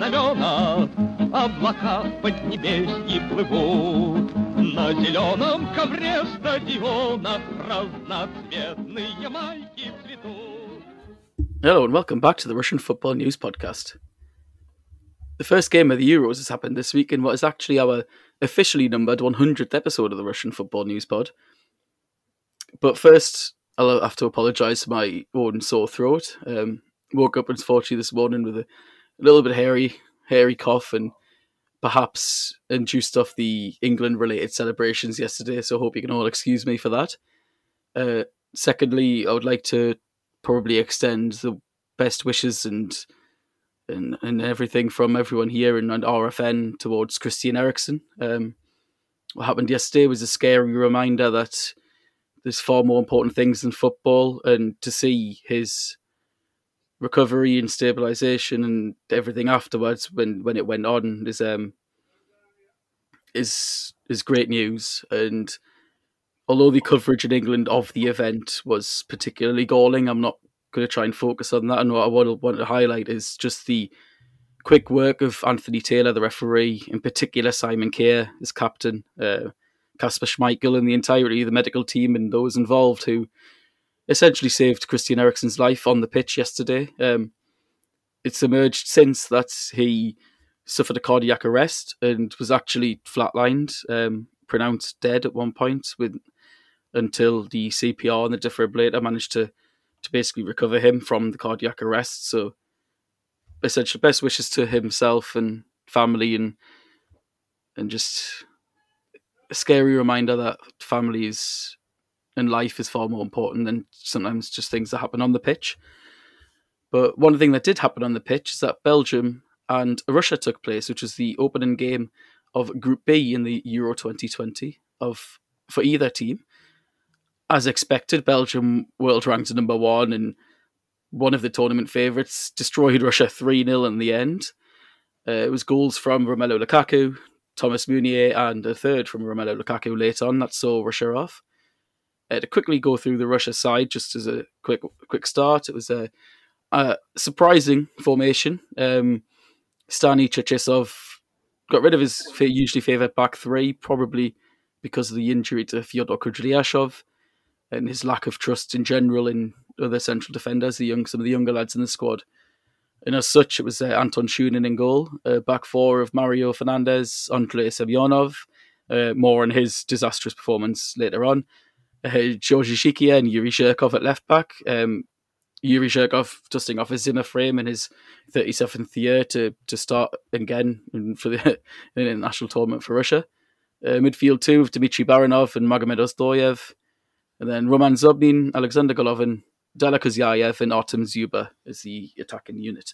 На трибунах аллеют знамена, Облака в поднебесье плывут. На зеленом ковре стадиона Разноцветные майки цветут. Hello and welcome back to the Russian Football News Podcast. The first game of the Euros has happened this week in what is actually our officially numbered 100th episode of the Russian Football News Pod. But first, I'll have to apologise for my own sore throat. Um, woke up unfortunately this morning with a, a little bit hairy, hairy cough and perhaps induced off the England related celebrations yesterday. So hope you can all excuse me for that. Uh, secondly, I would like to probably extend the best wishes and and, and everything from everyone here and, and RFN towards Christian Eriksen. Um, what happened yesterday was a scary reminder that there's far more important things than football, and to see his recovery and stabilization and everything afterwards when, when it went on is um is is great news. And although the coverage in England of the event was particularly galling, I'm not going to try and focus on that. And what I want, want to highlight is just the quick work of Anthony Taylor, the referee, in particular Simon Kjær, his captain, uh, Kasper Schmeichel, and the entirety of the medical team and those involved who essentially saved Christian Eriksen's life on the pitch yesterday. Um, it's emerged since that he suffered a cardiac arrest and was actually flatlined, um, pronounced dead at one point with until the CPR and the defibrillator managed to to basically recover him from the cardiac arrest. So essentially best wishes to himself and family and and just a scary reminder that families and life is far more important than sometimes just things that happen on the pitch. But one thing that did happen on the pitch is that Belgium and Russia took place, which was the opening game of Group B in the Euro 2020 of for either team. As expected, Belgium, world ranked number one and one of the tournament favourites, destroyed Russia 3 0 in the end. Uh, it was goals from Romelu Lukaku, Thomas Meunier, and a third from Romelu Lukaku late on that saw Russia off. Uh, to quickly go through the Russia side, just as a quick quick start, it was a, a surprising formation. Um, Stani Cherchesov got rid of his usually favoured back three, probably because of the injury to Fyodor Kudryashov and his lack of trust in general in other central defenders, the young some of the younger lads in the squad. And as such, it was uh, Anton Shunin in goal, uh, back four of Mario Fernandes, Andrei Semyonov, uh, more on his disastrous performance later on. Uh, Georgi Dzhikiya and Yuri Zhirkov at left back. Um, Yuri Zhirkov dusting off his Zimmer frame in his 37th year to, to start again for the in the national tournament for Russia. Uh, midfield two of Dmitry Barinov and Magomed Ozdoyev. And then Roman Zobnin, Alexander Golovin, Kuzyaev, and Artem Dzyuba as the attacking unit.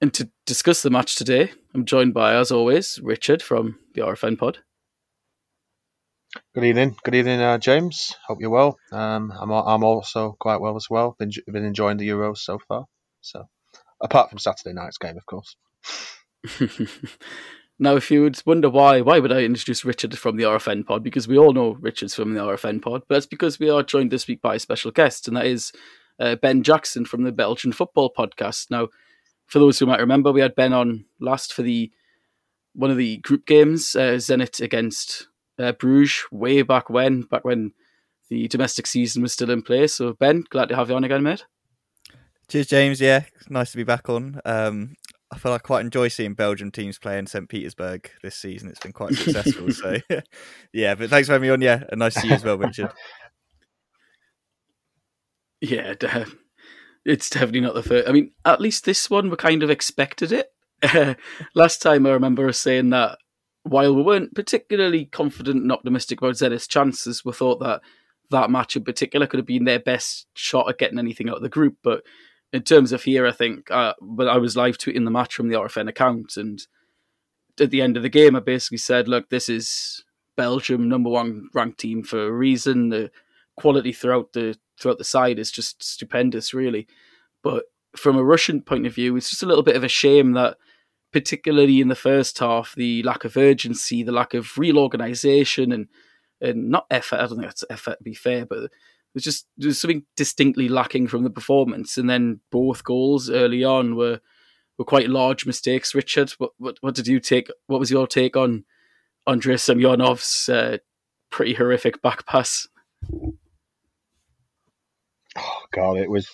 And to discuss the match today, I'm joined by, as always, Richard from the RFN pod. Good evening, good evening, uh, James. Hope you're well. Um, I'm I'm also quite well as well. Been been enjoying the Euros so far. So, apart from Saturday night's game, of course. now, if you would wonder why, why would I introduce Richard from the RFN pod? Because we all know Richard's from the RFN pod, but it's because we are joined this week by a special guest, and that is uh, Ben Jackson from the Belgian Football Podcast. Now, for those who might remember, we had Ben on last for the one of the group games, uh, Zenit against uh, Bruges way back when, back when the domestic season was still in place. So, Ben, glad to have you on again, mate. Cheers, James. Yeah, nice to be back on. Um, I feel I quite enjoy seeing Belgian teams play in St. Petersburg this season. It's been quite successful. so, yeah, but thanks for having me on. Yeah, and nice to see you as well, Richard. Yeah, it's definitely not the first. I mean, at least this one we kind of expected it. last time I remember us saying that while we weren't particularly confident and optimistic about Zenit's chances, we thought that that match in particular could have been their best shot at getting anything out of the group. But in terms of here, I think, uh, but I was live tweeting the match from the RFN account, and at the end of the game, I basically said, "Look, this is Belgium, number one ranked team for a reason. The quality throughout the throughout the side is just stupendous, really. But from a Russian point of view, it's just a little bit of a shame that." Particularly in the first half, the lack of urgency, the lack of real organisation, and and not effort. I don't think that's effort to be fair, but there's just there's something distinctly lacking from the performance. And then both goals early on were were quite large mistakes. Richard, what what, what did you take? What was your take on Andrei Semyonov's uh, pretty horrific back pass? Oh God, it was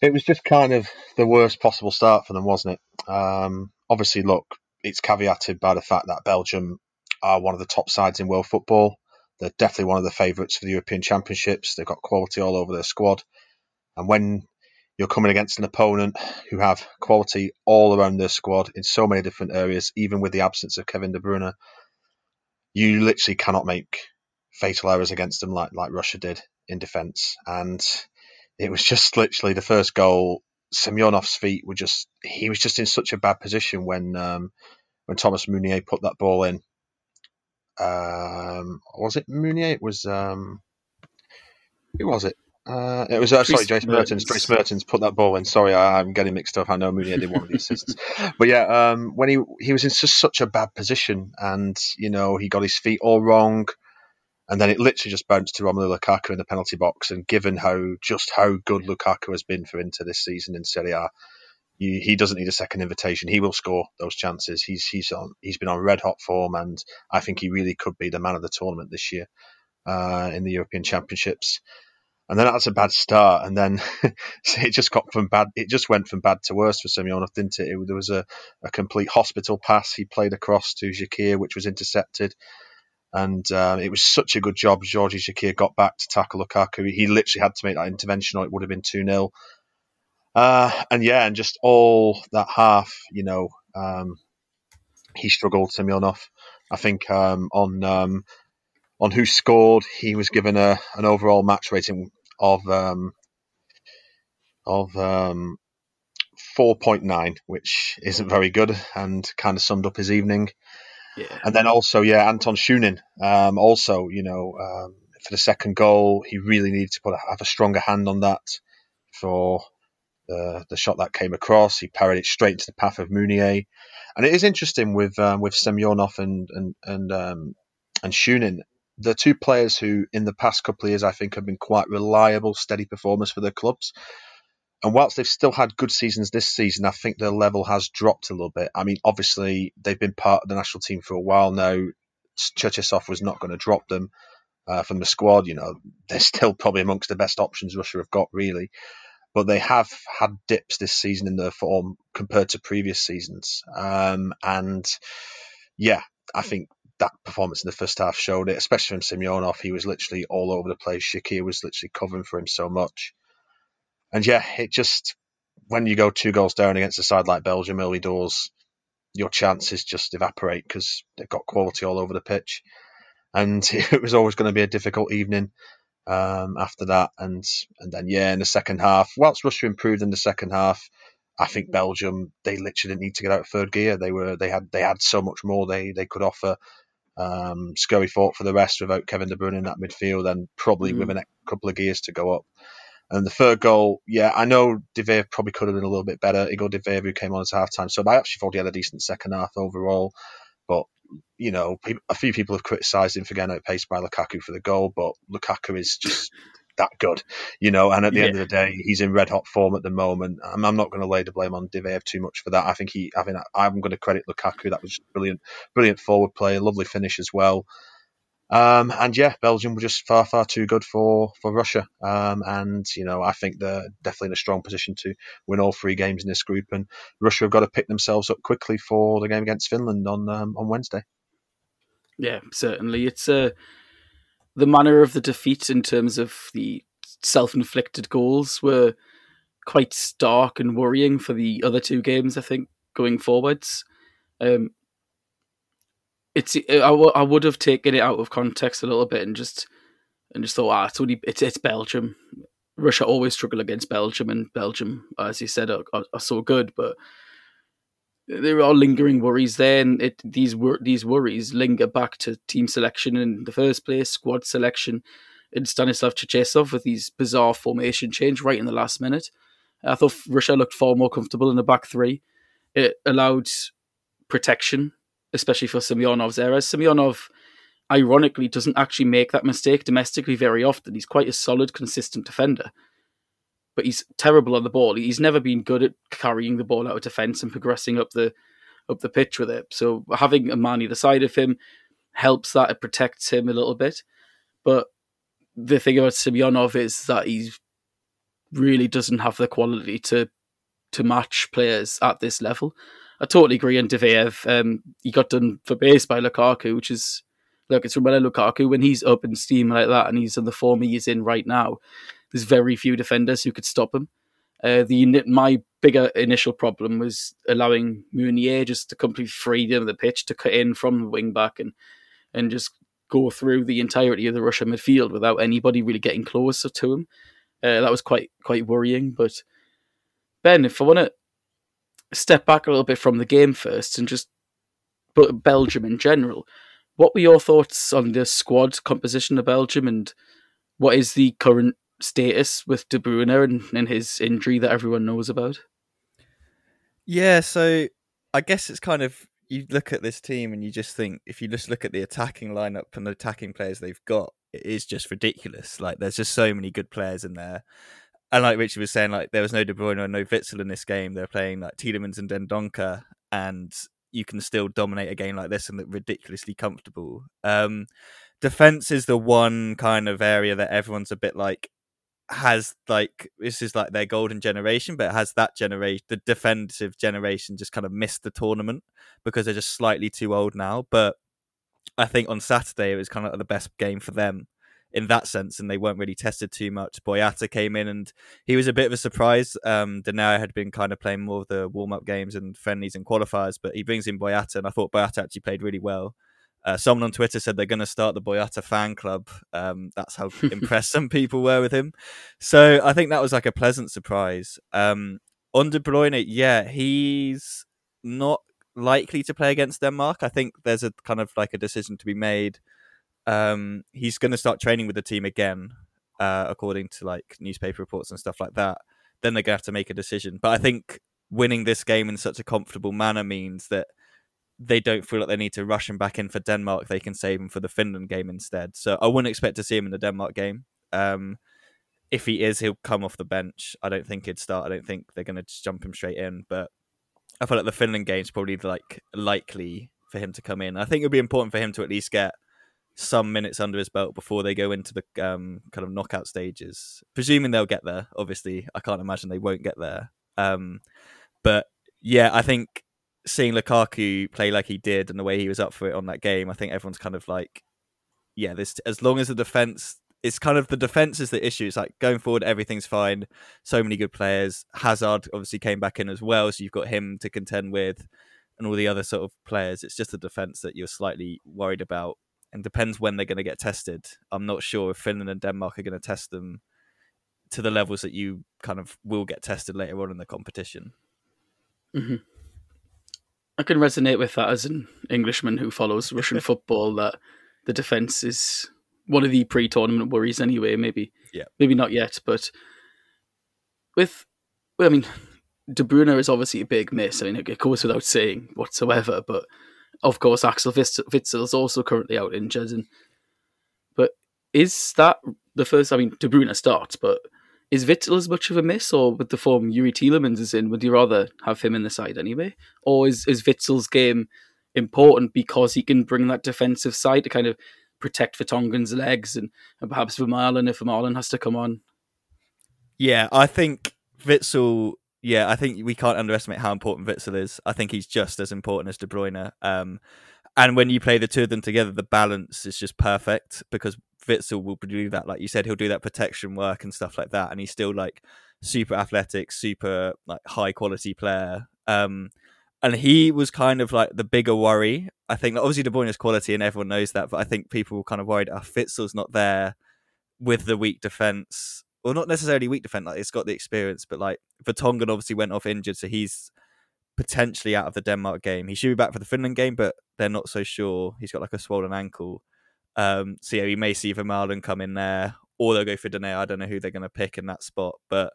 it was just kind of the worst possible start for them, wasn't it? Um, obviously, look, it's caveated by the fact that Belgium are one of the top sides in world football. They're definitely one of the favourites for the European Championships. They've got quality all over their squad. And when you're coming against an opponent who have quality all around their squad in so many different areas, even with the absence of Kevin De Bruyne, you literally cannot make fatal errors against them like, like Russia did in defence. And it was just literally the first goal. Semyonov's feet were just, he was just in such a bad position when um, when Thomas Meunier put that ball in. Um, was it Meunier? It was, um, who was it? Uh, it was uh, sorry, Jace Mertens. Dries Mertens put that ball in. Sorry, I, am getting mixed up. I know Meunier did one of the assists, but yeah, um, when he he was in such a bad position, and you know he got his feet all wrong, and then it literally just bounced to Romelu Lukaku in the penalty box. And given how just how good Lukaku has been for Inter this season in Serie A, he, he doesn't need a second invitation. He will score those chances. He's he's on he's been on red hot form, and I think he really could be the man of the tournament this year uh, in the European Championships and then that's a bad start, and then it just got from bad. It just went from bad to worse for Semyonov, didn't it? it there was a, a complete hospital pass he played across to Dzhikiya, which was intercepted, and um, it was such a good job. Georgi Dzhikiya got back to tackle Lukaku. He literally had to make that intervention, or it would have been two 0 uh, And yeah, and just all that half, you know, um, he struggled. Semyonov, I think, um, on um, on WhoScored, he was given a an overall match rating of um, of um, 4.9, which isn't very good, and kind of summed up his evening. Yeah. And then also, yeah, Anton Shunin, um, also, you know, um, for the second goal, he really needed to put a, have a stronger hand on that for the the shot that came across. He parried it straight into the path of Meunier, and it is interesting with um, with Semyonov and and and um, and Shunin the two players who, in the past couple of years, I think have been quite reliable, steady performers for their clubs. And whilst they've still had good seasons this season, I think their level has dropped a little bit. I mean, obviously, they've been part of the national team for a while now. Cherchesov was not going to drop them uh, from the squad. You know, they're still probably amongst the best options Russia have got, really. But they have had dips this season in their form compared to previous seasons. Um, and yeah, I think that performance in the first half showed it, especially from Semyonov. He was literally all over the place. Dzhikiya was literally covering for him so much. And yeah, it just, when you go two goals down against a side like Belgium early doors, your chances just evaporate because they've got quality all over the pitch. And it was always going to be a difficult evening um, after that. And and then, yeah, in the second half, whilst Russia improved in the second half, I think Belgium they literally didn't need to get out of third gear. They were they had they had so much more they they could offer. Um, Scurry fought for the rest without Kevin De Bruyne in that midfield and probably mm. with a couple of gears to go up. And the third goal, yeah, I know Diveev probably could have been a little bit better. Igor Diveev, who came on as halftime so I actually thought he had a decent second half overall. But, you know, a few people have criticised him for getting outpaced by Lukaku for the goal, but Lukaku is just that good, you know. And at the yeah. end of the day, he's in red hot form at the moment. I'm, I'm not going to lay the blame on Diveev too much for that. I think he, I mean, I'm going to credit Lukaku. That was brilliant, brilliant forward play, lovely finish as well. Um, and yeah, Belgium were just far, far too good for for Russia. Um, and you know, I think they're definitely in a strong position to win all three games in this group. And Russia have got to pick themselves up quickly for the game against Finland on um, on Wednesday. Yeah, certainly. It's uh, the manner of the defeat in terms of the self-inflicted goals were quite stark and worrying for the other two games. I think going forwards, um, it's I, w- I would have taken it out of context a little bit and just and just thought, ah, it's only it's it's Belgium. Russia always struggle against Belgium, and Belgium, as you said, are, are, are so good, but there are lingering worries there, and it, these wor- these worries linger back to team selection in the first place, squad selection, and Stanislav Cherchesov with these bizarre formation change right in the last minute. I thought Russia looked far more comfortable in the back three. It allowed protection, especially for Semyonov's errors. Semyonov, ironically doesn't actually make that mistake domestically very often. He's quite a solid, consistent defender, but he's terrible on the ball. He's never been good at carrying the ball out of defence and progressing up the up the pitch with it. So having a man either side of him helps that. It protects him a little bit. But the thing about Semyonov is that he really doesn't have the quality to to match players at this level. I totally agree on Diveyev. Um, he got done for base by Lukaku, which is look, it's Romelu Lukaku when he's up in steam like that and he's in the form he is in right now. There's very few defenders who could stop him. Uh, the my bigger initial problem was allowing Meunier just to completely free of the pitch to cut in from the wing back and and just go through the entirety of the Russian midfield without anybody really getting closer to him. Uh, that was quite quite worrying. But Ben, if I want to step back a little bit from the game first and just but Belgium in general, what were your thoughts on the squad composition of Belgium and what is the current status with De Bruyne and, and his injury that everyone knows about? Yeah, so I guess it's kind of you look at this team and you just think if you just look at the attacking lineup and the attacking players they've got, it is just ridiculous. Like there's just so many good players in there. And like Richard was saying, like there was no De Bruyne or no Witsel in this game. They're playing like Tielemans and Dendoncker, and you can still dominate a game like this and look ridiculously comfortable. Um, defense is the one kind of area that everyone's a bit like has like this is like their golden generation, but has that generation, the defensive generation, just kind of missed the tournament because they're just slightly too old now. But I think on Saturday it was kind of the best game for them in that sense, and they weren't really tested too much. Boyata came in and he was a bit of a surprise. Um, had been kind of playing more of the warm up games and friendlies and qualifiers, but he brings in Boyata, and I thought Boyata actually played really well. Uh, someone on Twitter said they're going to start the Boyata fan club. Um, that's how impressed some people were with him. So I think that was like a pleasant surprise. Um, on De Bruyne, yeah, he's not likely to play against Denmark. I think there's a kind of like a decision to be made. Um, he's going to start training with the team again, uh, according to like newspaper reports and stuff like that. Then they're going to have to make a decision. But I think winning this game in such a comfortable manner means that they don't feel like they need to rush him back in for Denmark. They can save him for the Finland game instead. So I wouldn't expect to see him in the Denmark game. Um, if he is, he'll come off the bench. I don't think he'd start. I don't think they're going to jump him straight in. But I feel like the Finland game is probably like likely for him to come in. I think it would be important for him to at least get some minutes under his belt before they go into the um, kind of knockout stages. Presuming they'll get there. Obviously, I can't imagine they won't get there. Um, but yeah, I think seeing Lukaku play like he did and the way he was up for it on that game, I think everyone's kind of like, yeah, this as long as the defense it's kind of the defense is the issue. It's like going forward, everything's fine. So many good players. Hazard obviously came back in as well, so you've got him to contend with, and all the other sort of players. It's just the defense that you're slightly worried about, and depends when they're going to get tested. I'm not sure if Finland and Denmark are going to test them to the levels that you kind of will get tested later on in the competition. Mm-hmm. I can resonate with that as an Englishman who follows Russian football. That the defense is one of the pre-tournament worries, anyway. Maybe, yeah, maybe not yet, but with, well, I mean, De Bruyne is obviously a big miss. I mean, it goes without saying whatsoever. But of course, Axel Witsel is also currently out injured. And but is that the first? I mean, De Bruyne starts, but is Witsel as much of a miss, or with the form Youri Tielemans is in, would you rather have him in the side anyway? Or is, is Witsel's game important because he can bring that defensive side to kind of protect Vertonghen's legs and, and perhaps Vermaelen if Vermaelen has to come on? Yeah, I think Witsel. Yeah, I think we can't underestimate how important Witsel is. I think he's just as important as De Bruyne. Um, and when you play the two of them together, the balance is just perfect because Witsel will do that. Like you said, he'll do that protection work and stuff like that. And he's still like super athletic, super like high quality player. Um, and he was kind of like the bigger worry. I think like, obviously De Bruyne's quality and everyone knows that, but I think people were kind of worried, oh, Witsel's not there with the weak defense. Well, not necessarily weak defense, like it's got the experience, but like Vertonghen obviously went off injured, so he's potentially out of the Denmark game. He should be back for the Finland game, but they're not so sure. He's got like a swollen ankle. Um, so yeah, we may see Vermaelen come in there, or they'll go for Dene. I don't know who they're going to pick in that spot, but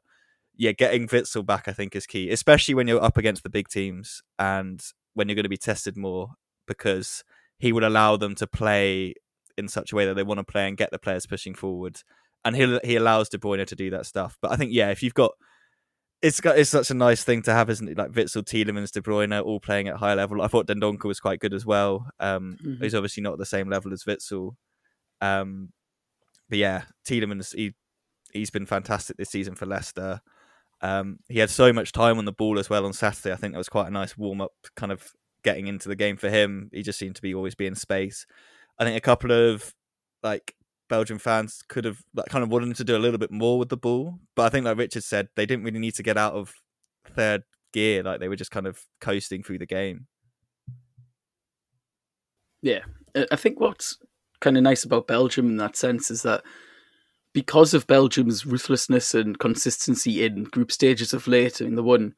yeah, getting Witsel back I think is key, especially when you're up against the big teams and when you're going to be tested more because he would allow them to play in such a way that they want to play and get the players pushing forward. And he he allows De Bruyne to do that stuff. But I think yeah, if you've got it's got it's such a nice thing to have, isn't it? Like Witsel, Tielemans, De Bruyne, all playing at high level. I thought Dendoncker was quite good as well. Um, mm-hmm. He's obviously not at the same level as Witsel, um, but yeah, Tielemans he he's been fantastic this season for Leicester. Um, he had so much time on the ball as well on Saturday. I think that was quite a nice warm up, kind of getting into the game for him. He just seemed to be always be in space. I think a couple of like Belgian fans could have like, kind of wanted to do a little bit more with the ball. But I think, like Richard said, they didn't really need to get out of third gear. Like they were just kind of coasting through the game. Yeah, I think what's kind of nice about Belgium in that sense is that because of Belgium's ruthlessness and consistency in group stages of late, I mean, the one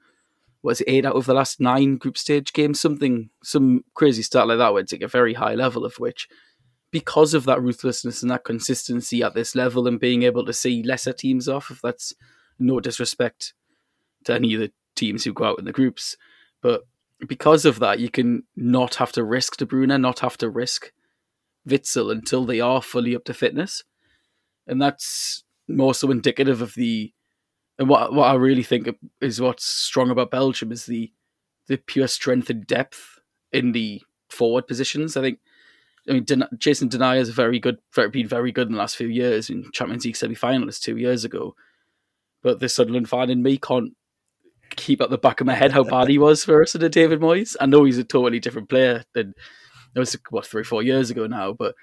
was eight out of the last nine group stage games, something some crazy start like that, where it's like a very high level of which because of that ruthlessness and that consistency at this level and being able to see lesser teams off, if that's no disrespect to any of the teams who go out in the groups, but because of that, you can not have to risk De Bruyne, not have to risk Witsel until they are fully up to fitness, and that's more so indicative of the and what what I really think is what's strong about Belgium is the the pure strength and depth in the forward positions. I think I mean, Den- Jason Denayer is very good, very, been very good in the last few years in Champions League semi-finalist two years ago. But the Sunderland fan in me can't keep at the back of my head how bad he was for us under David Moyes. I know he's a totally different player than it was what three, four years ago now, but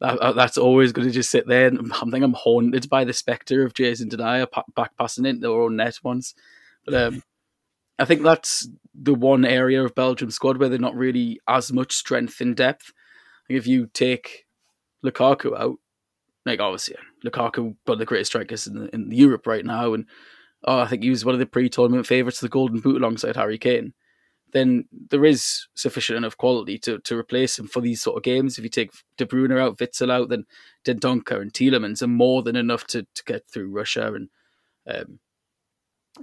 that, that's always going to just sit there. And I think I'm haunted by the spectre of Jason Denayer back passing into their own net once. But um, I think that's the one area of Belgium squad where they're not really as much strength in depth if you take Lukaku out, like obviously Lukaku one of the greatest strikers in, in Europe right now, and oh, I think he was one of the pre-tournament favourites the Golden Boot alongside Harry Kane. Then there is sufficient enough quality to, to replace him for these sort of games. If you take De Bruyne out, Witsel out, then Dendoncker and Tielemans are more than enough to, to get through Russia and um,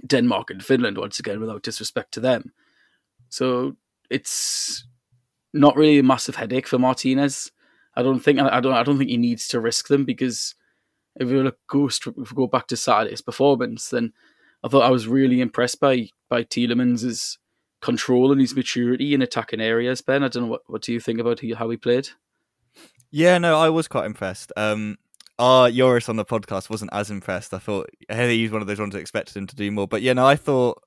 Denmark and Finland once again, without disrespect to them. So it's not really a massive headache for Martinez. I don't think I don't I don't think he needs to risk them because if we look go if go back to Saturday's performance, then I thought I was really impressed by by Tielemans' control and his maturity in attacking areas. Ben, I don't know what what do you think about how he played? Yeah, no, I was quite impressed. Um, uh Joris on the podcast wasn't as impressed. I thought hey, he was one of those ones that expected him to do more. But yeah, no, I thought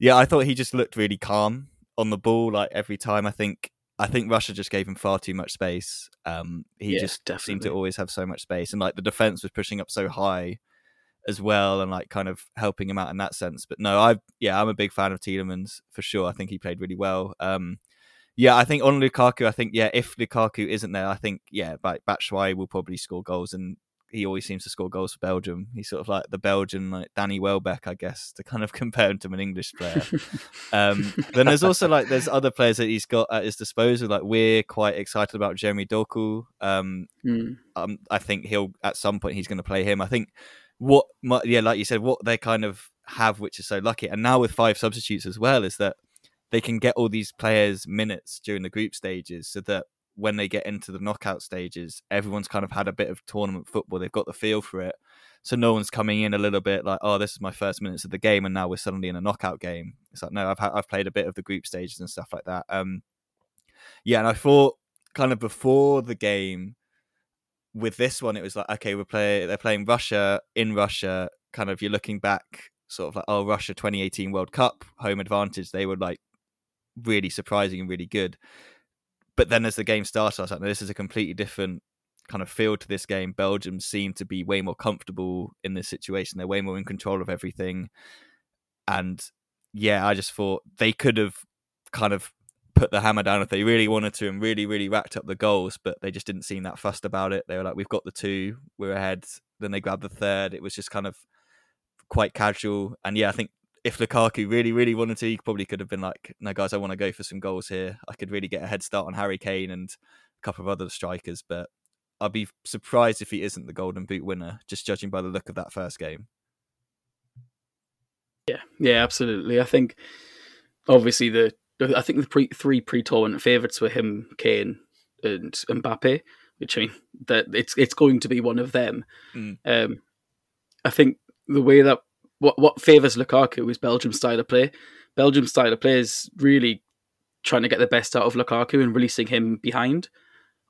yeah, I thought he just looked really calm on the ball like every time. I think I think Russia just gave him far too much space. Um, he yeah, just definitely. seemed to always have so much space, and like the defense was pushing up so high as well, and like kind of helping him out in that sense. But no, I yeah, I'm a big fan of Tielemans for sure. I think he played really well. Um, yeah, I think on Lukaku, I think yeah, if Lukaku isn't there, I think yeah, like Batshuayi will probably score goals, and he always seems to score goals for Belgium. He's sort of like the Belgian like Danny Welbeck, I guess, to kind of compare him to an English player. um, then there's also like there's other players that he's got at his disposal. Like we're quite excited about Jeremy Doku. Um, mm. um, I think he'll at some point he's going to play him. I think what yeah, like you said, what they kind of have, which is so lucky, and now with five substitutes as well, is that they can get all these players minutes during the group stages, so that when they get into the knockout stages, everyone's kind of had a bit of tournament football. They've got the feel for it. So no one's coming in a little bit like, oh, this is my first minutes of the game, and now we're suddenly in a knockout game. It's like, no, I've ha- I've played a bit of the group stages and stuff like that. Um, yeah, and I thought kind of before the game with this one, it was like, okay, we're play they're playing Russia in Russia. Kind of, you're looking back, sort of like, oh, Russia 2018 World Cup home advantage. They were like really surprising and really good but then as the game started, I was like, no, this is a completely different kind of feel to this game. Belgium seem to be way more comfortable in this situation. They're way more in control of everything. And yeah, I just thought they could have kind of put the hammer down if they really wanted to and really, really racked up the goals, but they just didn't seem that fussed about it. They were like, we've got the two, we're ahead. Then they grabbed the third. It was just kind of quite casual. And yeah, I think if Lukaku really, really wanted to, he probably could have been like, "No, guys, I want to go for some goals here. I could really get a head start on Harry Kane and a couple of other strikers." But I'd be surprised if he isn't the Golden Boot winner, just judging by the look of that first game. Yeah, yeah, absolutely. I think obviously the I think the pre, three pre-tournament favourites were him, Kane, and Mbappe. which I mean that it's it's going to be one of them. Mm. Um, I think the way that what what favors Lukaku is Belgium style of play. Belgium style of play is really trying to get the best out of Lukaku and releasing him behind.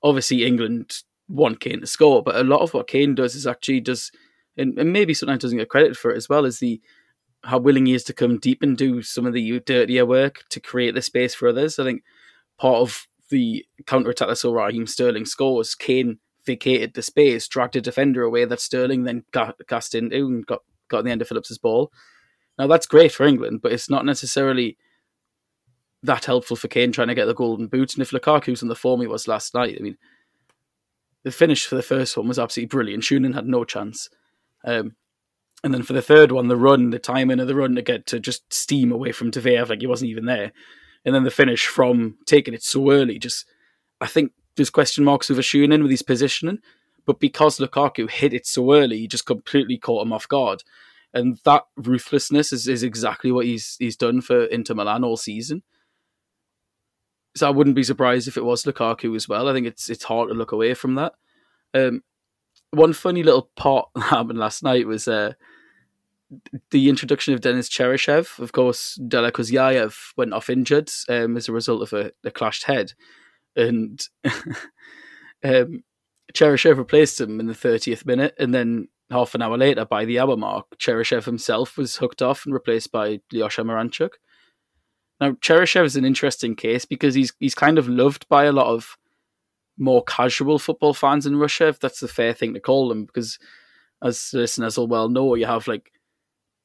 Obviously, England want Kane to score, but a lot of what Kane does is actually does, and, and maybe sometimes doesn't get credit for it as well, is the how willing he is to come deep and do some of the dirtier work to create the space for others. I think part of the counter attack that saw Raheem Sterling scores, Kane vacated the space, dragged a defender away that Sterling then got cast into and got got in the end of Phillips's ball. Now that's great for England, but it's not necessarily that helpful for Kane trying to get the golden boot. And if Lukaku's in the form he was last night, I mean, the finish for the first one was absolutely brilliant. Shunin had no chance. Um, and then for the third one, the run, the timing of the run to get to just steam away from Gea, like he wasn't even there. And then the finish from taking it so early, just I think there's question marks over Shunin with his positioning. But because Lukaku hit it so early, he just completely caught him off guard. And that ruthlessness is, is exactly what he's he's done for Inter Milan all season. So I wouldn't be surprised if it was Lukaku as well. I think it's it's hard to look away from that. Um, one funny little part that happened last night was uh, the introduction of Denis Cheryshev. Of course, Dela went off injured um, as a result of a, a clashed head, and um, Cheryshev replaced him in the 30th minute, and then half an hour later, by the hour mark, Cheryshev himself was hooked off and replaced by Lyosha Miranchuk. Now, Cheryshev is an interesting case because he's he's kind of loved by a lot of more casual football fans in Russia, if that's the fair thing to call them, because as listeners will well know, you have like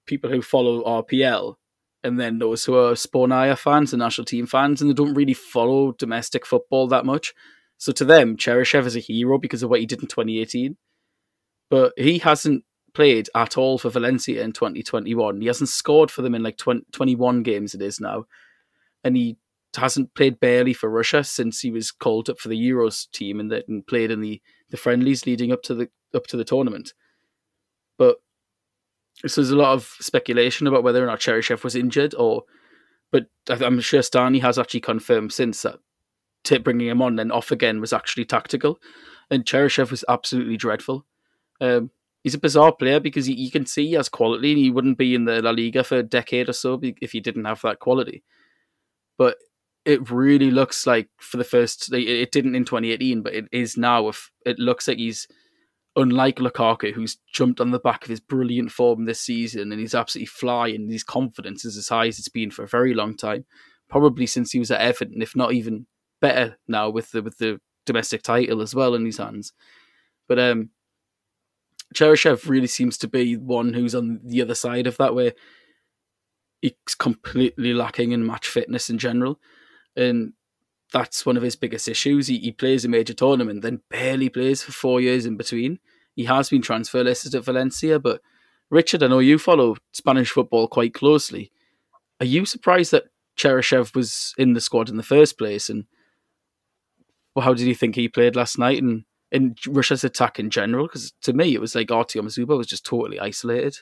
people who follow RPL and then those who are Sbornaya fans and national team fans, and they don't really follow domestic football that much. So to them, Cheryshev is a hero because of what he did in 2018. But he hasn't played at all for Valencia in 2021. He hasn't scored for them in like 20, 21 games, it is now. And he hasn't played barely for Russia since he was called up for the Euros team and, and played in the, the friendlies leading up to the up to the tournament. But so there's a lot of speculation about whether or not Cheryshev was injured, or but I'm sure Stani has actually confirmed since that bringing him on and off again was actually tactical, and Cheryshev was absolutely dreadful. Um, he's a bizarre player because you can see he has quality, and he wouldn't be in the La Liga for a decade or so if he didn't have that quality. But it really looks like for the first, it didn't in 2018, but it is now. If it looks like he's unlike Lukaku, who's jumped on the back of his brilliant form this season and he's absolutely flying. His confidence is as high as it's been for a very long time, probably since he was at Everton, if not even better now with the with the domestic title as well in his hands. But um, Cheryshev really seems to be one who's on the other side of that, where he's completely lacking in match fitness in general, and that's one of his biggest issues. He, he plays a major tournament, then barely plays for four years in between. He has been transfer listed at Valencia, but Richard, I know you follow Spanish football quite closely. Are you surprised that Cheryshev was in the squad in the first place? And well, how did you think he played last night? And in Russia's attack in general? Because to me, it was like Artyom Dzyuba was just totally isolated.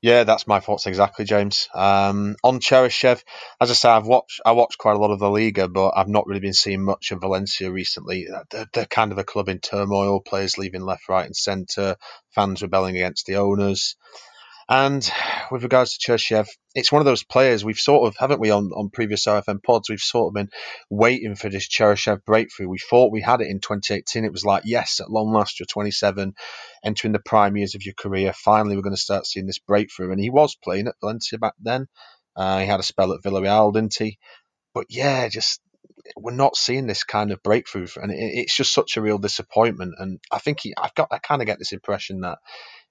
Yeah, that's my thoughts exactly, James. Um, on Cheryshev, as I say, I've watched I watched quite a lot of the Liga, but I've not really been seeing much of Valencia recently. They're, they're kind of a club in turmoil, players leaving left, right, and centre, fans rebelling against the owners. And with regards to Cheryshev, it's one of those players we've sort of, haven't we, on, on previous RFN pods, we've sort of been waiting for this Cheryshev breakthrough. We thought we had it in 2018. It was like, yes, at long last, you're 27, entering the prime years of your career. Finally, we're going to start seeing this breakthrough. And he was playing at Valencia back then. Uh, he had a spell at Villarreal, didn't he? But yeah, just we're not seeing this kind of breakthrough, and it, it's just such a real disappointment. And I think he, I've got, I kind of get this impression that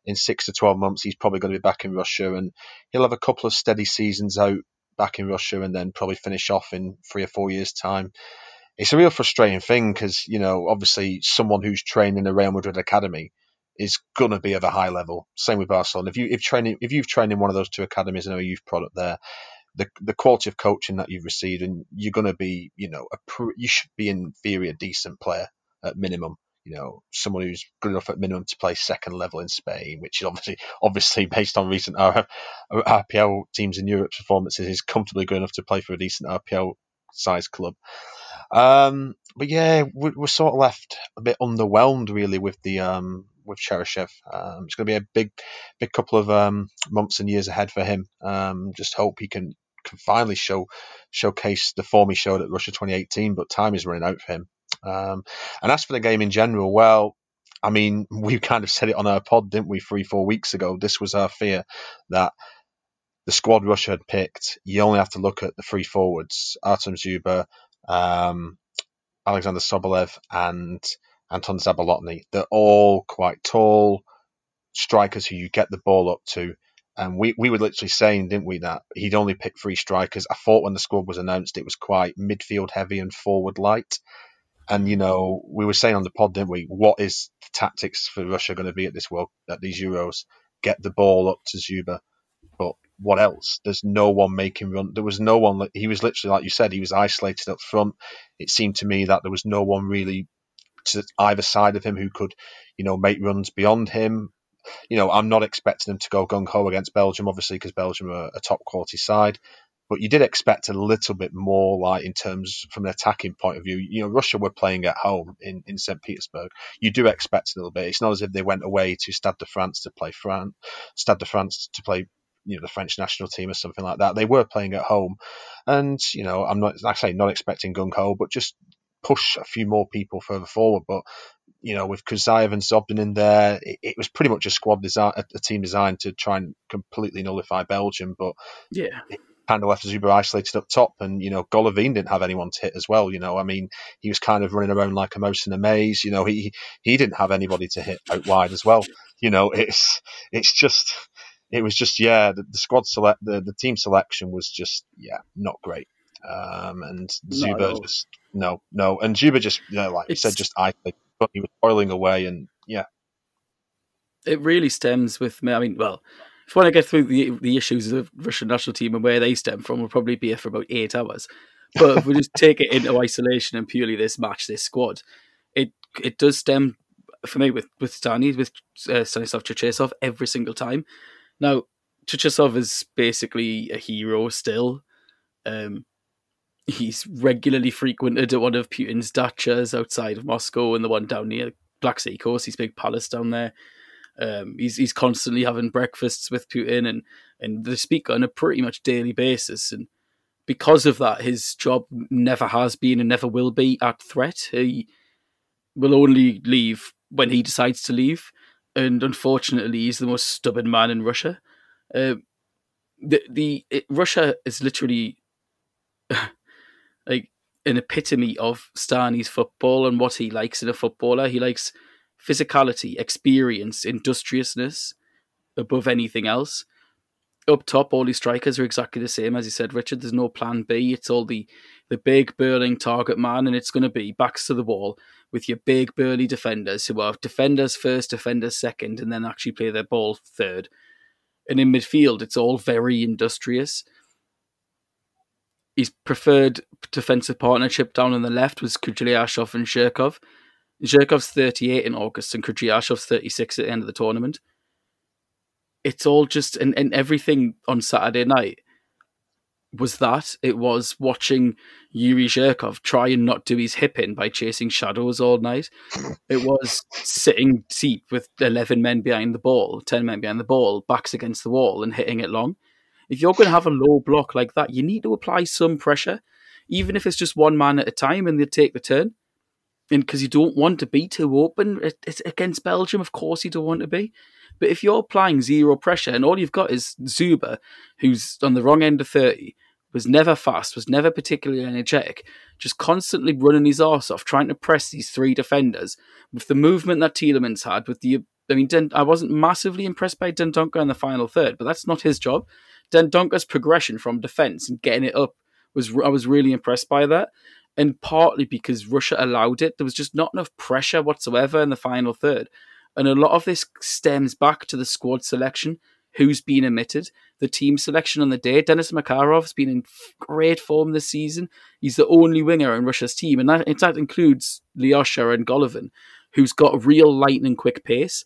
in six to 12 months, he's probably going to be back in Russia and he'll have a couple of steady seasons out back in Russia and then probably finish off in three or four years' time. It's a real frustrating thing because, you know, obviously someone who's trained in a Real Madrid academy is going to be of a high level. Same with Barcelona. If, you, if, training, if you've trained in one of those two academies and are a youth product there, the the quality of coaching that you've received, and you're going to be, you know, a you should be in theory a decent player at minimum you know, someone who's good enough at minimum to play second level in Spain, which is obviously obviously based on recent RPL teams in Europe's performances, is comfortably good enough to play for a decent RPL size club. Um, but yeah, we're, we're, sort of left a bit underwhelmed really with the um, with Cheryshev. Um, it's going to be a big, big couple of um, months and years ahead for him. Um, just hope he can, can finally show showcase the form he showed at Russia 2018. But time is running out for him. Um, and as for the game in general, well, I mean, we kind of said it on our pod, didn't we, three, four weeks ago? This was our fear that the squad Russia had picked, you only have to look at the three forwards Artem Dzyuba, um, Alexander Sobolev, and Anton Zabolotny. They're all quite tall strikers who you get the ball up to. And we, we were literally saying, didn't we, that he'd only pick three strikers. I thought when the squad was announced, it was quite midfield heavy and forward light. And you know, we were saying on the pod, didn't we? What is the tactics for Russia going to be at this world, at these Euros? Get the ball up to Dzyuba, but what else? There's no one making run. There was no one. He was literally like you said. He was isolated up front. It seemed to me that there was no one really to either side of him who could, you know, make runs beyond him. You know, I'm not expecting them to go gung ho against Belgium, obviously, because Belgium are a top quality side but you did expect a little bit more, like in terms from an attacking point of view. You know, Russia were playing at home in, in St. Petersburg. You do expect a little bit. It's not as if they went away to Stade de France to play France, Stade de France to play you know the French national team or something like that. They were playing at home, and you know I'm not say not expecting gung ho, but just push a few more people further forward. But you know with Kuzyaev and Zobnin in there, it, it was pretty much a squad design, a, a, team designed to try and completely nullify Belgium. But yeah, kind of left Dzyuba isolated up top, and you know Golovin didn't have anyone to hit as well. You know, I mean, he was kind of running around like a mouse in a maze. You know, he he didn't have anybody to hit out wide as well. You know, it's it's just it was just yeah, the, the squad select the the team selection was just yeah not great. Um, and Dzyuba just no no, and Dzyuba just you know, like you said, just isolated. But he was boiling away, and yeah, it really stems with me. I mean, well, we want to get through the the issues of the Russian national team and where they stem from, we'll probably be here for about eight hours. But if we just take it into isolation and purely this match, this squad, it it does stem for me with with Stani with uh, Stanislav Cherchesov every single time. Now, Cherchesov is basically a hero still. Um, he's regularly frequented at one of Putin's dachas outside of Moscow and the one down near Black Sea coast. His big palace down there. Um, he's he's constantly having breakfasts with Putin, and and they speak on a pretty much daily basis. And because of that, his job never has been and never will be at threat. He will only leave when he decides to leave, and unfortunately, he's the most stubborn man in Russia. Uh, the the it, Russia is literally like an epitome of Stani's football and what he likes in a footballer. He likes physicality, experience, industriousness above anything else. Up top, all these strikers are exactly the same as you said, Richard. There's no plan B. It's all the the big burling target man, and it's going to be backs to the wall with your big burly defenders who are defenders first, defenders second, and then actually play their ball third. And in midfield, it's all very industrious. His preferred defensive partnership down on the left was Kudryashov and Zhirkov. Zhirkov's 38 in August and Kudryashov's 36 at the end of the tournament. It's all just, and, and everything on Saturday night was that. It was watching Yuri Zhirkov try and not do his hip in by chasing shadows all night. It was sitting deep with 11 men behind the ball, 10 men behind the ball, backs against the wall and hitting it long. If you're going to have a low block like that, you need to apply some pressure, even if it's just one man at a time and they take the turn because you don't want to be too open it's against Belgium, of course you don't want to be. But if you're applying zero pressure and all you've got is Dzyuba, who's on the wrong end of thirty, was never fast, was never particularly energetic, just constantly running his arse off, trying to press these three defenders with the movement that Tielemans had. With the, I mean, Den, I wasn't massively impressed by Dendoncker in the final third, but that's not his job. Dendoncker's progression from defence and getting it up was I was really impressed by that and partly because Russia allowed it. There was just not enough pressure whatsoever in the final third. And a lot of this stems back to the squad selection, who's been omitted, the team selection on the day. Denis Makarov's been in great form this season. He's the only winger in Russia's team, and that, that includes Lyosha and Golovin, who's got real lightning quick pace.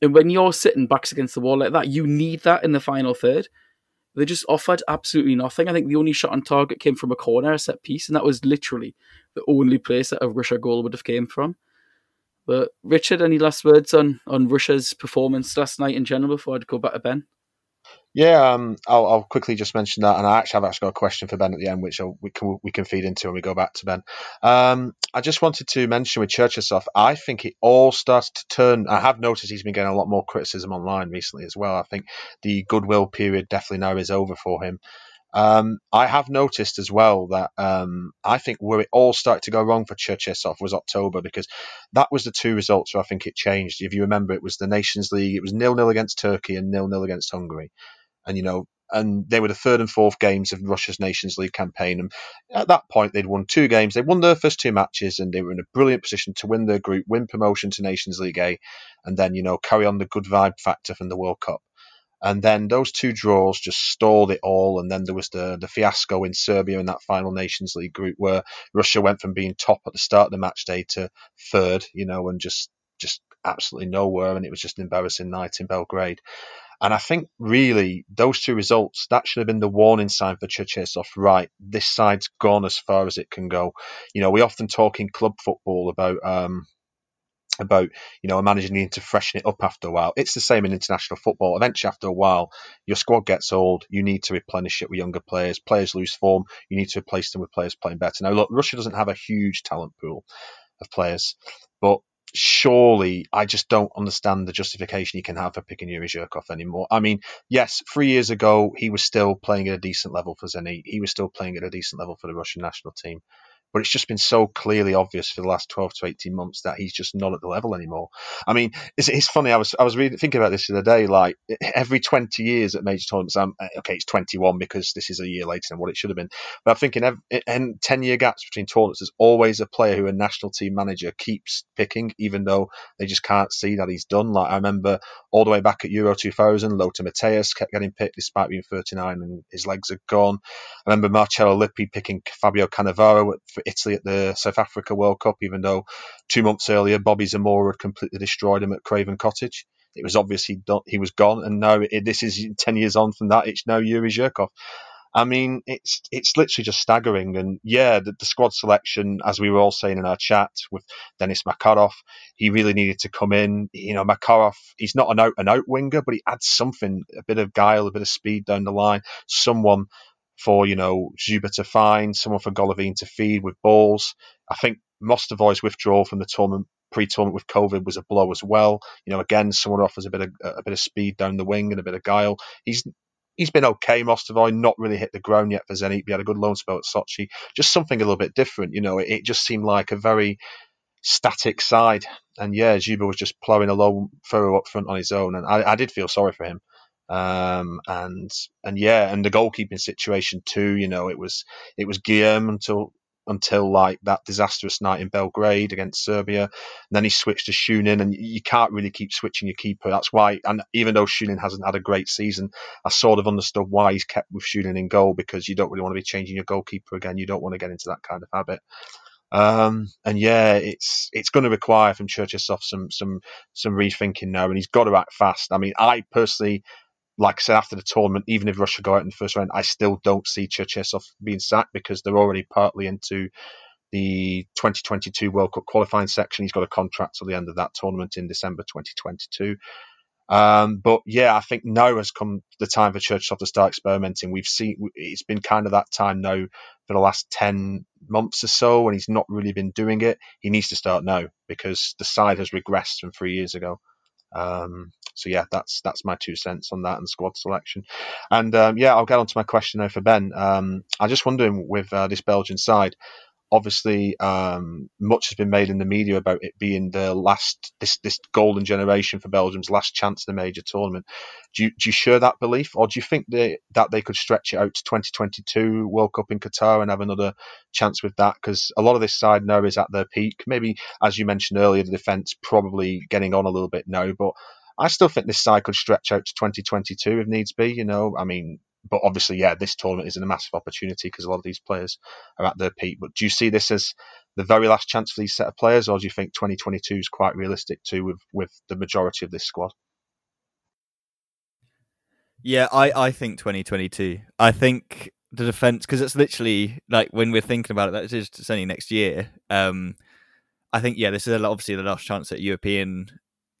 And when you're sitting backs against the wall like that, you need that in the final third. They just offered absolutely nothing. I think the only shot on target came from a corner, a set piece, and that was literally the only place that a Russia goal would have came from. But Richard, any last words on on Russia's performance last night in general before I'd go back to Ben? Yeah, um, I'll, I'll, quickly just mention that, and I actually have actually got a question for Ben at the end, which I'll, we can we can feed into when we go back to Ben. Um, I just wanted to mention with Cherchesov, I think it all starts to turn. I have noticed he's been getting a lot more criticism online recently as well. I think the goodwill period definitely now is over for him. Um, I have noticed as well that um, I think where it all started to go wrong for Cherchesov was October because that was the two results where I think it changed. If you remember, it was the Nations League, it was nil nil against Turkey and nil nil against Hungary and you know, and they were the third and fourth games of Russia's Nations League campaign. And at that point, they'd won two games. They won their first two matches, and they were in a brilliant position to win their group, win promotion to Nations League A, and then you know carry on the good vibe factor from the World Cup. And then those two draws just stalled it all. And then there was the, the fiasco in Serbia in that final Nations League group where Russia went from being top at the start of the match day to third, you know, and just just absolutely nowhere. And it was just an embarrassing night in Belgrade. And I think really those two results, that should have been the warning sign for Cherchesov. Right, this side's gone as far as it can go. You know, we often talk in club football about um, about you know needing to freshen it up after a while. It's the same in international football. Eventually, after a while, your squad gets old. You need to replenish it with younger players. Players lose form. You need to replace them with players playing better. Now, look, Russia doesn't have a huge talent pool of players, but surely I just don't understand the justification you can have for picking Yuri Zhirkov anymore. I mean, yes, three years ago he was still playing at a decent level for Zenit. He was still playing at a decent level for the Russian national team but it's just been so clearly obvious for the last 12 to 18 months that he's just not at the level anymore. I mean, it's, it's funny. I was I was reading, thinking about this the other day. Like every 20 years at major tournaments, I'm, okay, it's 21 because this is a year later than what it should have been. But I'm thinking, and 10 year gaps between tournaments, there's always a player who a national team manager keeps picking, even though they just can't see that he's done. Like I remember all the way back at Euro 2000, Lothar Matthäus kept getting picked despite being 39 and his legs are gone. I remember Marcello Lippi picking Fabio Cannavaro for Italy at the South Africa World Cup, even though two months earlier Bobby Zamora had completely destroyed him at Craven Cottage. It was obvious he he was gone, and now it, this is ten years on from that. It's now Yuri Zhirkov. I mean, it's it's literally just staggering. And yeah, the, the, squad selection, as we were all saying in our chat with Denis Makarov, he really needed to come in. You know, Makarov, he's not an out and out winger, but he adds something, a bit of guile, a bit of speed down the line. Someone for you know Dzyuba to find, someone for Golovin to feed with balls. I think Mostovoy's withdrawal from the tournament pre-tournament with COVID was a blow as well. You know, again, someone offers a bit of a bit of speed down the wing and a bit of guile. He's he's been okay, Mostovoy, not really hit the ground yet for Zenit. He had a good loan spell at Sochi. Just something a little bit different. You know, it, it just seemed like a very static side. And yeah, Dzyuba was just ploughing along furrow up front on his own. And I, I did feel sorry for him. Um, and and yeah, and the goalkeeping situation too. You know, it was it was Guilherme until until like that disastrous night in Belgrade against Serbia. And then he switched to Shunin, and you can't really keep switching your keeper. That's why, and even though Shunin hasn't had a great season, I sort of understood why he's kept with Shunin in goal because you don't really want to be changing your goalkeeper again. You don't want to get into that kind of habit. Um, and yeah, it's it's going to require from Cherchesov some some some rethinking now, and he's got to act fast. I mean, I personally like I said after the tournament, even if Russia go out in the first round, I still don't see Cherchesov being sacked because they're already partly into the 2022 World Cup qualifying section. He's got a contract till the end of that tournament in December 2022. Um, but yeah, I think now has come the time for Cherchesov to start experimenting. We've seen it's been kind of that time now for the last 10 months or so, and he's not really been doing it. He needs to start now because the side has regressed from three years ago. Um, so yeah, that's that's my two cents on that and squad selection. And um, yeah, I'll get on to my question now for Ben. Um, I'm just wondering with uh, this Belgian side, obviously um, much has been made in the media about it being the last this this golden generation for Belgium's last chance at a major tournament. Do you, do you share that belief, or do you think they, that they could stretch it out to 2022 World Cup in Qatar and have another chance with that? Because a lot of this side now is at their peak. Maybe, as you mentioned earlier, the defence probably getting on a little bit now, but I still think this side could stretch out to 2022 if needs be. You know, I mean, but obviously, yeah, this tournament is a massive opportunity because a lot of these players are at their peak. But do you see this as the very last chance for these set of players, or do you think 2022 is quite realistic too with with the majority of this squad? Yeah, I, I think 2022. I think the defense because it's literally like when we're thinking about it, that is it's only next year. Um, I think yeah, this is obviously the last chance at European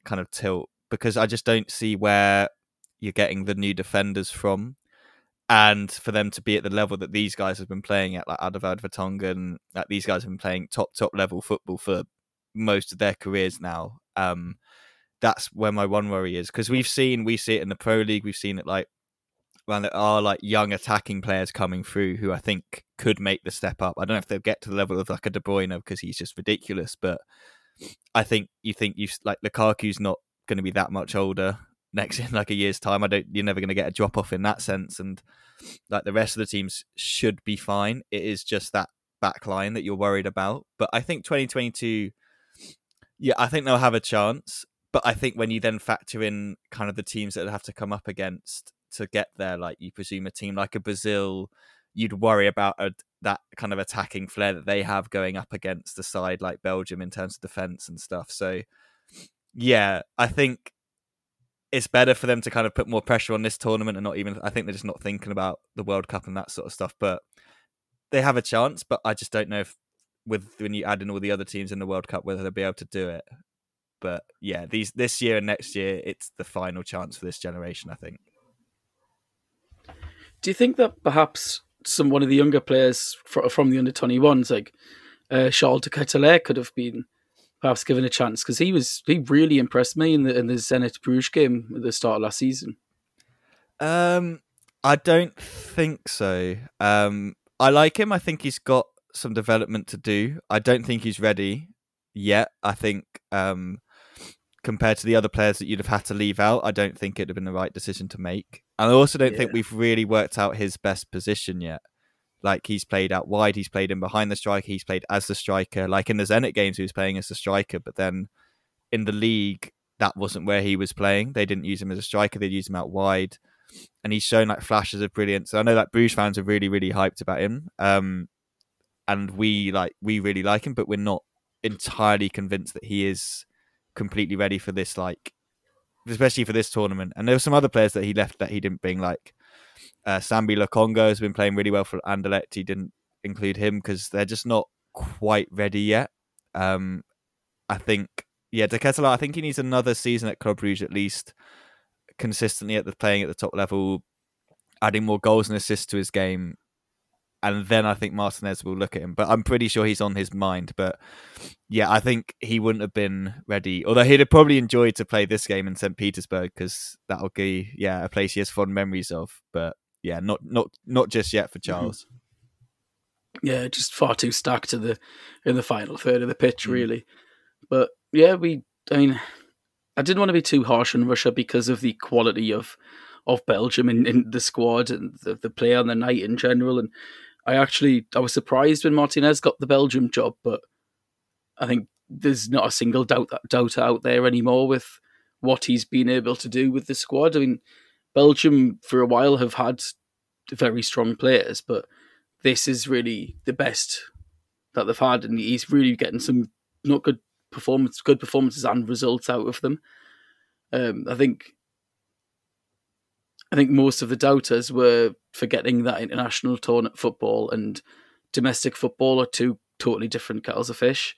kind of tilt because I just don't see where you're getting the new defenders from. And for them to be at the level that these guys have been playing at, like Alderweireld Vertonghen, like these guys have been playing top top level football for most of their careers now. Um, that's where my one worry is because we've seen we see it in the pro league, we've seen it like when there are like young attacking players coming through who I think could make the step up. I don't know if they'll get to the level of like a De Bruyne because he's just ridiculous, but I think you think you like Lukaku's not going to be that much older next in like a year's time. I don't. You're never going to get a drop off in that sense, and like the rest of the teams should be fine. It is just that back line that you're worried about. But I think 2022, yeah, I think they'll have a chance. But I think when you then factor in kind of the teams that have to come up against to get there, like you presume a team like a Brazil, you'd worry about a, that kind of attacking flair that they have going up against the side like Belgium in terms of defense and stuff. So, yeah, I think it's better for them to kind of put more pressure on this tournament and not even. I think they're just not thinking about the World Cup and that sort of stuff. But they have a chance, but I just don't know if with when you add in all the other teams in the World Cup whether they'll be able to do it. But yeah, these this year and next year, it's the final chance for this generation. I think. Do you think that perhaps some one of the younger players from the under twenty ones, like uh, Charles de Ketelaere, could have been perhaps given a chance because he was he really impressed me in the in the Zenit Bruges game at the start of last season. Um, I don't think so. Um, I like him. I think he's got some development to do. I don't think he's ready yet. I think um, compared to the other players that you'd have had to leave out, I don't think it'd have been the right decision to make. And I also don't yeah. think we've really worked out his best position yet. Like he's played out wide, he's played in behind the striker, he's played as the striker. Like in the Zenit games, he was playing as the striker, but then in the league, that wasn't where he was playing. They didn't use him as a striker; they'd use him out wide, and he's shown like flashes of brilliance. I know that Bruges fans are really, really hyped about him, um, and we like we really like him, but we're not entirely convinced that he is completely ready for this, like especially for this tournament. And there were some other players that he left that he didn't bring, like uh, Sambi Lokonga has been playing really well for Anderlecht. He didn't include him because they're just not quite ready yet. Um, I think, yeah, De Ketelaere, I think he needs another season at Club Brugge at least, consistently at the playing at the top level, adding more goals and assists to his game and then I think Martinez will look at him. But I'm pretty sure he's on his mind. But yeah, I think he wouldn't have been ready. Although he'd have probably enjoyed to play this game in St. Petersburg because that'll be yeah a place he has fond memories of. But yeah, not not not just yet for mm-hmm. Charles. Yeah, just far too stacked to the in the final third of the pitch, mm. really. But yeah, we. I mean, I didn't want to be too harsh on Russia because of the quality of of Belgium in, in the squad and the, the play on the night in general. And I actually I was surprised when Martinez got the Belgium job, but I think there's not a single doubt doubt out there anymore with what he's been able to do with the squad. I mean, Belgium for a while have had very strong players, but this is really the best that they've had, and he's really getting some not good performance, good performances and results out of them. Um, I think I think most of the doubters were forgetting that international tournament football and domestic football are two totally different kettles of fish.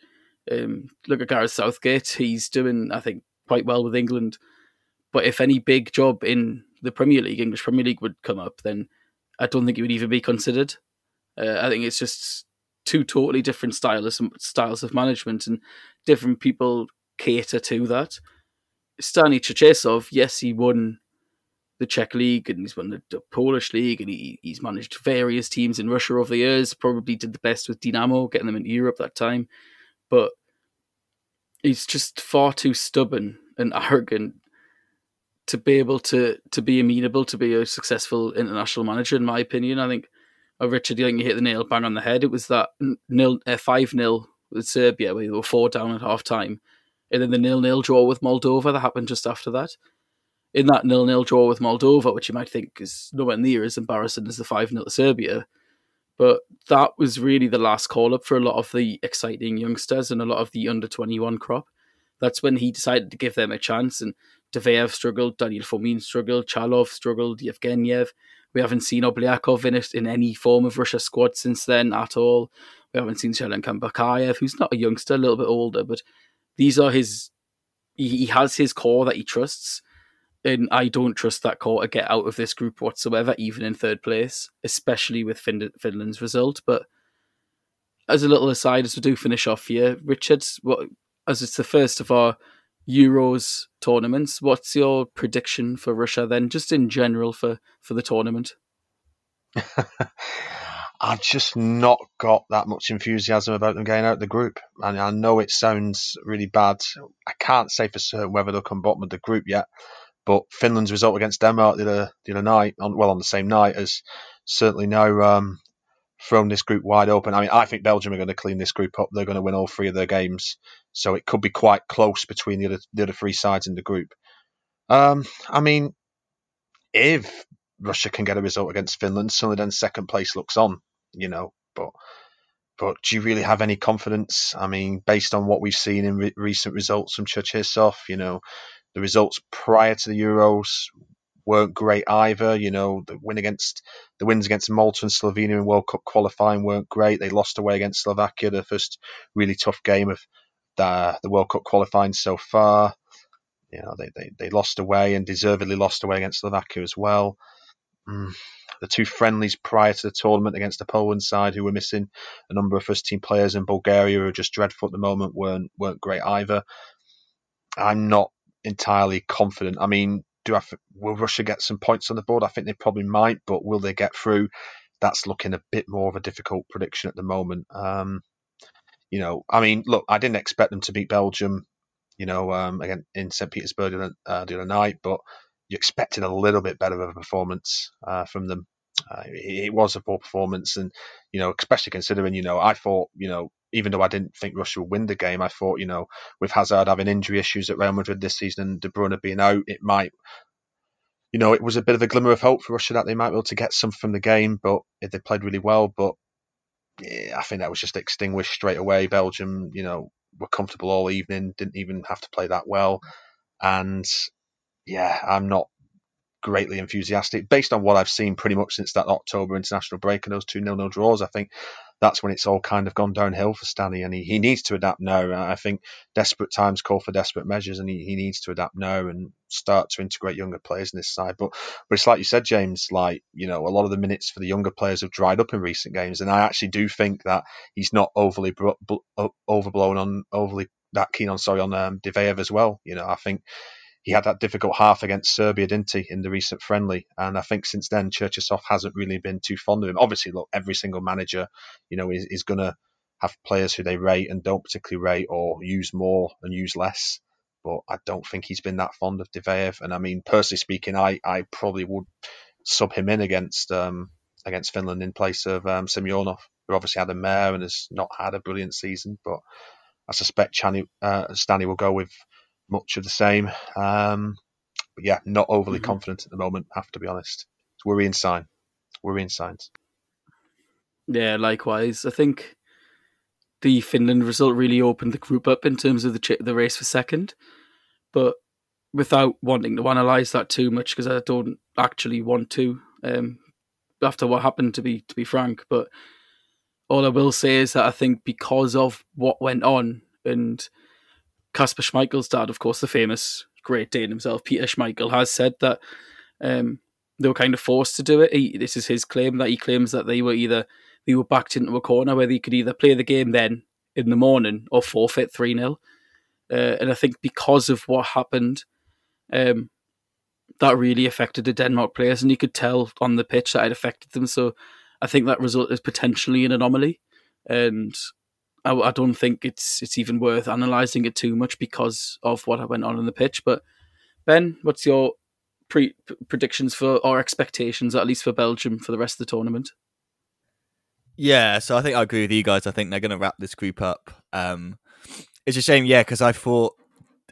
Um, look at Gareth Southgate; he's doing, I think, quite well with England. But if any big job in the Premier League, English Premier League, would come up, then I don't think it would even be considered. Uh, I think it's just two totally different styles styles of management, and different people cater to that. Stani Cherchesov, yes, he won the Czech league and he's won the, the, Polish league and he, he's managed various teams in Russia over the years. Probably did the best with Dinamo, getting them into Europe that time. But he's just far too stubborn and arrogant to be able to to be amenable to be a successful international manager. In my opinion, I think uh, Richard, you think you hit the nail bang on the head. It was that nil uh, five 0 with Serbia where they were four down at half time, and then the nil nil draw with Moldova that happened just after that in that nil-nil draw with Moldova, which you might think is nowhere near as embarrassing as the 5-0 to Serbia. But that was really the last call-up for a lot of the exciting youngsters and a lot of the under-21 crop. That's when he decided to give them a chance and Diveyev struggled, Daniil Fomin struggled, Chalov struggled, Yevgeniev. We haven't seen Oblyakov in it in any form of Russia squad since then at all. We haven't seen Shelenkan who's not a youngster, a little bit older, but these are his. He has his core that he trusts, and I don't trust that core to get out of this group whatsoever, even in third place, especially with fin- Finland's result. But as a little aside, as we do finish off here, Richard, what as it's the first of our Euros tournaments, what's your prediction for Russia then, just in general for for the tournament? I've just not got that much enthusiasm about them getting out of the group. And I know it sounds really bad. I can't say for certain whether they'll come bottom of the group yet. But Finland's result against Denmark the other, the other night, on, well, on the same night, has certainly now um, thrown this group wide open. I mean, I think Belgium are going to clean this group up. They're going to win all three of their games, so it could be quite close between the other the other three sides in the group. Um, I mean, if Russia can get a result against Finland, suddenly then second place looks on, you know. But but do you really have any confidence? I mean, based on what we've seen in re- recent results from Cherchesov, you know, the results prior to the Euros weren't great either. You know, the win against the wins against Malta and Slovenia in World Cup qualifying weren't great. They lost away against Slovakia, the first really tough game of the, the World Cup qualifying so far. You know, they, they, they lost away and deservedly lost away against Slovakia as well. Mm. The two friendlies prior to the tournament against the Poland side, who were missing a number of first team players in Bulgaria, who are just dreadful at the moment, weren't weren't great either. I'm not entirely confident. I mean, do I will Russia get some points on the board? I think they probably might, but will they get through? That's looking a bit more of a difficult prediction at the moment. Um, you know, I mean, look, I didn't expect them to beat Belgium, you know, um, again in St. Petersburg uh, the other night, but you expected a little bit better of a performance uh, from them. Uh, it, it was a poor performance, and you know, especially considering, you know, I thought, you know, even though I didn't think Russia would win the game, I thought, you know, with Hazard having injury issues at Real Madrid this season and De Bruyne being out, it might, you know, it was a bit of a glimmer of hope for Russia that they might be able to get some from the game, but they played really well. But yeah, I think that was just extinguished straight away. Belgium, you know, were comfortable all evening, didn't even have to play that well. And yeah, I'm not greatly enthusiastic based on what I've seen pretty much since that October international break and those two nil nil draws. I think that's when it's all kind of gone downhill for Stanley, and he, he needs to adapt now. I think desperate times call for desperate measures, and he, he needs to adapt now and start to integrate younger players in this side. But but it's like you said, James. Like you know, a lot of the minutes for the younger players have dried up in recent games, and I actually do think that he's not overly overblown on overly that keen on sorry on um, Diveyev as well. You know, I think he had that difficult half against Serbia, didn't he, in the recent friendly? And I think since then, Cherchesov hasn't really been too fond of him. Obviously, look, every single manager, you know, is, is going to have players who they rate and don't particularly rate or use more and use less. But I don't think he's been that fond of Diveyev. And I mean, personally speaking, I, I probably would sub him in against um, against Finland in place of um, Semyonov, who obviously had a mare and has not had a brilliant season. But I suspect Chani, uh, Stanley will go with much of the same. Um, but yeah, not overly mm-hmm. confident at the moment. Have to be honest. It's worrying sign. Worrying signs. Yeah, likewise. I think the Finland result really opened the group up in terms of the ch- the race for second, but without wanting to analyze that too much because I don't actually want to. Um, after what happened, to be to be frank, but all I will say is that I think because of what went on and Kasper Schmeichel's dad, of course, the famous Great Dane himself, Peter Schmeichel, has said that um, they were kind of forced to do it. He, this is his claim that he claims that they were either they were backed into a corner where they could either play the game then in the morning or forfeit 3 0. Uh, and I think because of what happened, um, that really affected the Denmark players, and you could tell on the pitch that it affected them. So I think that result is potentially an anomaly. And I, I don't think it's it's even worth analysing it too much because of what went on in the pitch. But Ben, what's your pre predictions for or expectations, at least for Belgium, for the rest of the tournament? Yeah, so I think I agree with you guys. I think they're going to wrap this group up. Um, it's a shame, yeah, because I thought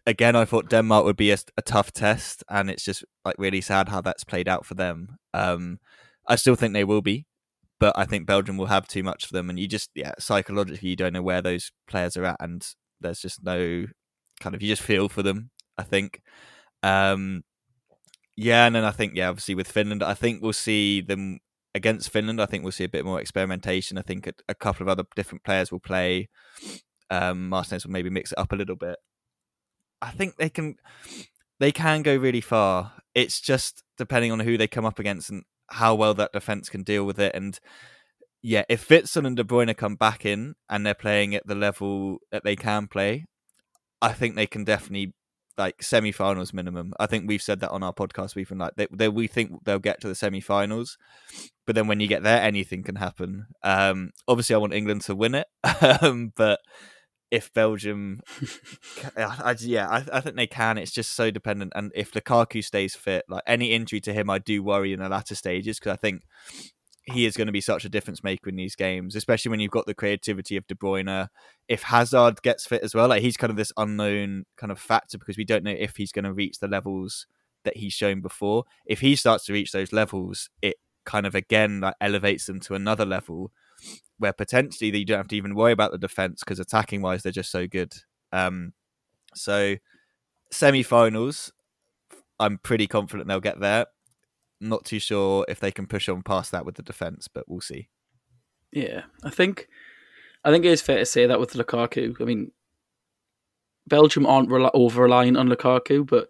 again, I thought Denmark would be a, a, tough test, and it's just like really sad how that's played out for them. Um, I still think they will be, but I think Belgium will have too much for them, and you just yeah psychologically you don't know where those players are at, and there's just no kind of you just feel for them. I think, Um, yeah, and then I think yeah, obviously with Finland, I think we'll see them against Finland. I think we'll see a bit more experimentation. I think a, a couple of other different players will play. Um, Martinez will maybe mix it up a little bit. I think they can they can go really far. It's just depending on who they come up against and how well that defense can deal with it. And yeah, if Witsel and De Bruyne come back in and they're playing at the level that they can play, I think they can definitely like semi-finals minimum. I think we've said that on our podcast. We've been like they, they, we think they'll get to the semi-finals, but then when you get there, anything can happen. Um, obviously, I want England to win it, but if Belgium, I, I, yeah, I, I, think they can. It's just so dependent, and if Lukaku stays fit, like any injury to him, I do worry in the latter stages because I think he is going to be such a difference maker in these games, especially when you've got the creativity of De Bruyne. If Hazard gets fit as well, like he's kind of this unknown kind of factor because we don't know if he's going to reach the levels that he's shown before. If he starts to reach those levels, it kind of again like elevates them to another level where potentially you don't have to even worry about the defense because attacking wise they're just so good. Um, so semi-finals, I'm pretty confident they'll get there not too sure if they can push on past that with the defense, but we'll see. Yeah, I think I think it is fair to say that with Lukaku. I mean, Belgium aren't re- over relying on Lukaku, but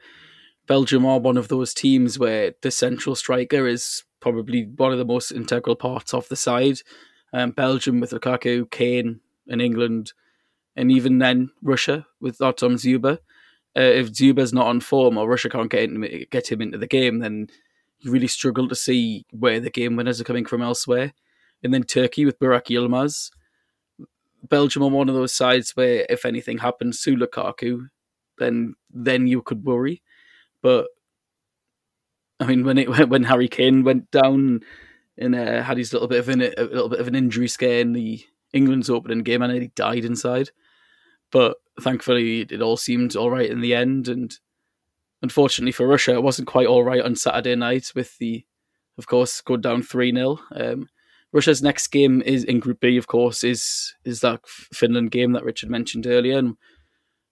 Belgium are one of those teams where the central striker is probably one of the most integral parts of the side. Um, Belgium with Lukaku, Kane, and England, and even then Russia with Artem Dzyuba. Uh, if Dzyuba's not on form or Russia can't get, in, get him into the game, then you really struggle to see where the game winners are coming from elsewhere. And then Turkey with Burak Yilmaz. Belgium are one of those sides where if anything happens to Lukaku, then then you could worry. But I mean, when it when Harry Kane went down and uh, had his little bit of an, a little bit of an injury scare in the England's opening game, and he died inside. But thankfully, it all seemed all right in the end, and unfortunately for Russia, it wasn't quite all right on Saturday night with the, of course, go down 3 0. Um, Russia's next game is in Group B, of course, is is that Finland game that Richard mentioned earlier, and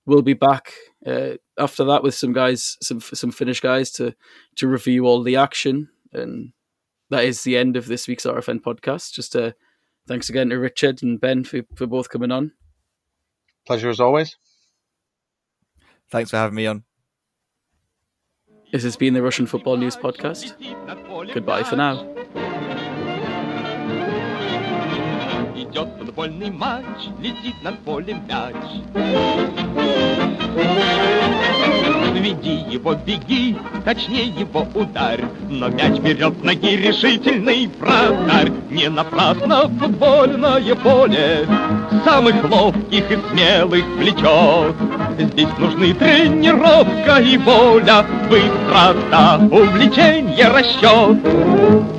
we'll be back uh, after that with some guys, some some Finnish guys to to review all the action, and that is the end of this week's RFN podcast. Just uh, thanks again to Richard and Ben for for both coming on. Pleasure as always. Thanks for having me on. This has been the Russian Football News Podcast. Goodbye for now. Идет футбольный матч, летит над полем мяч. Веди его, беги, точнее его удар. Но мяч берет ноги решительный вратарь. Не напрасно футбольное поле самых ловких и смелых влечет. Здесь нужны тренировка и воля, быстрота, увлечение, расчет.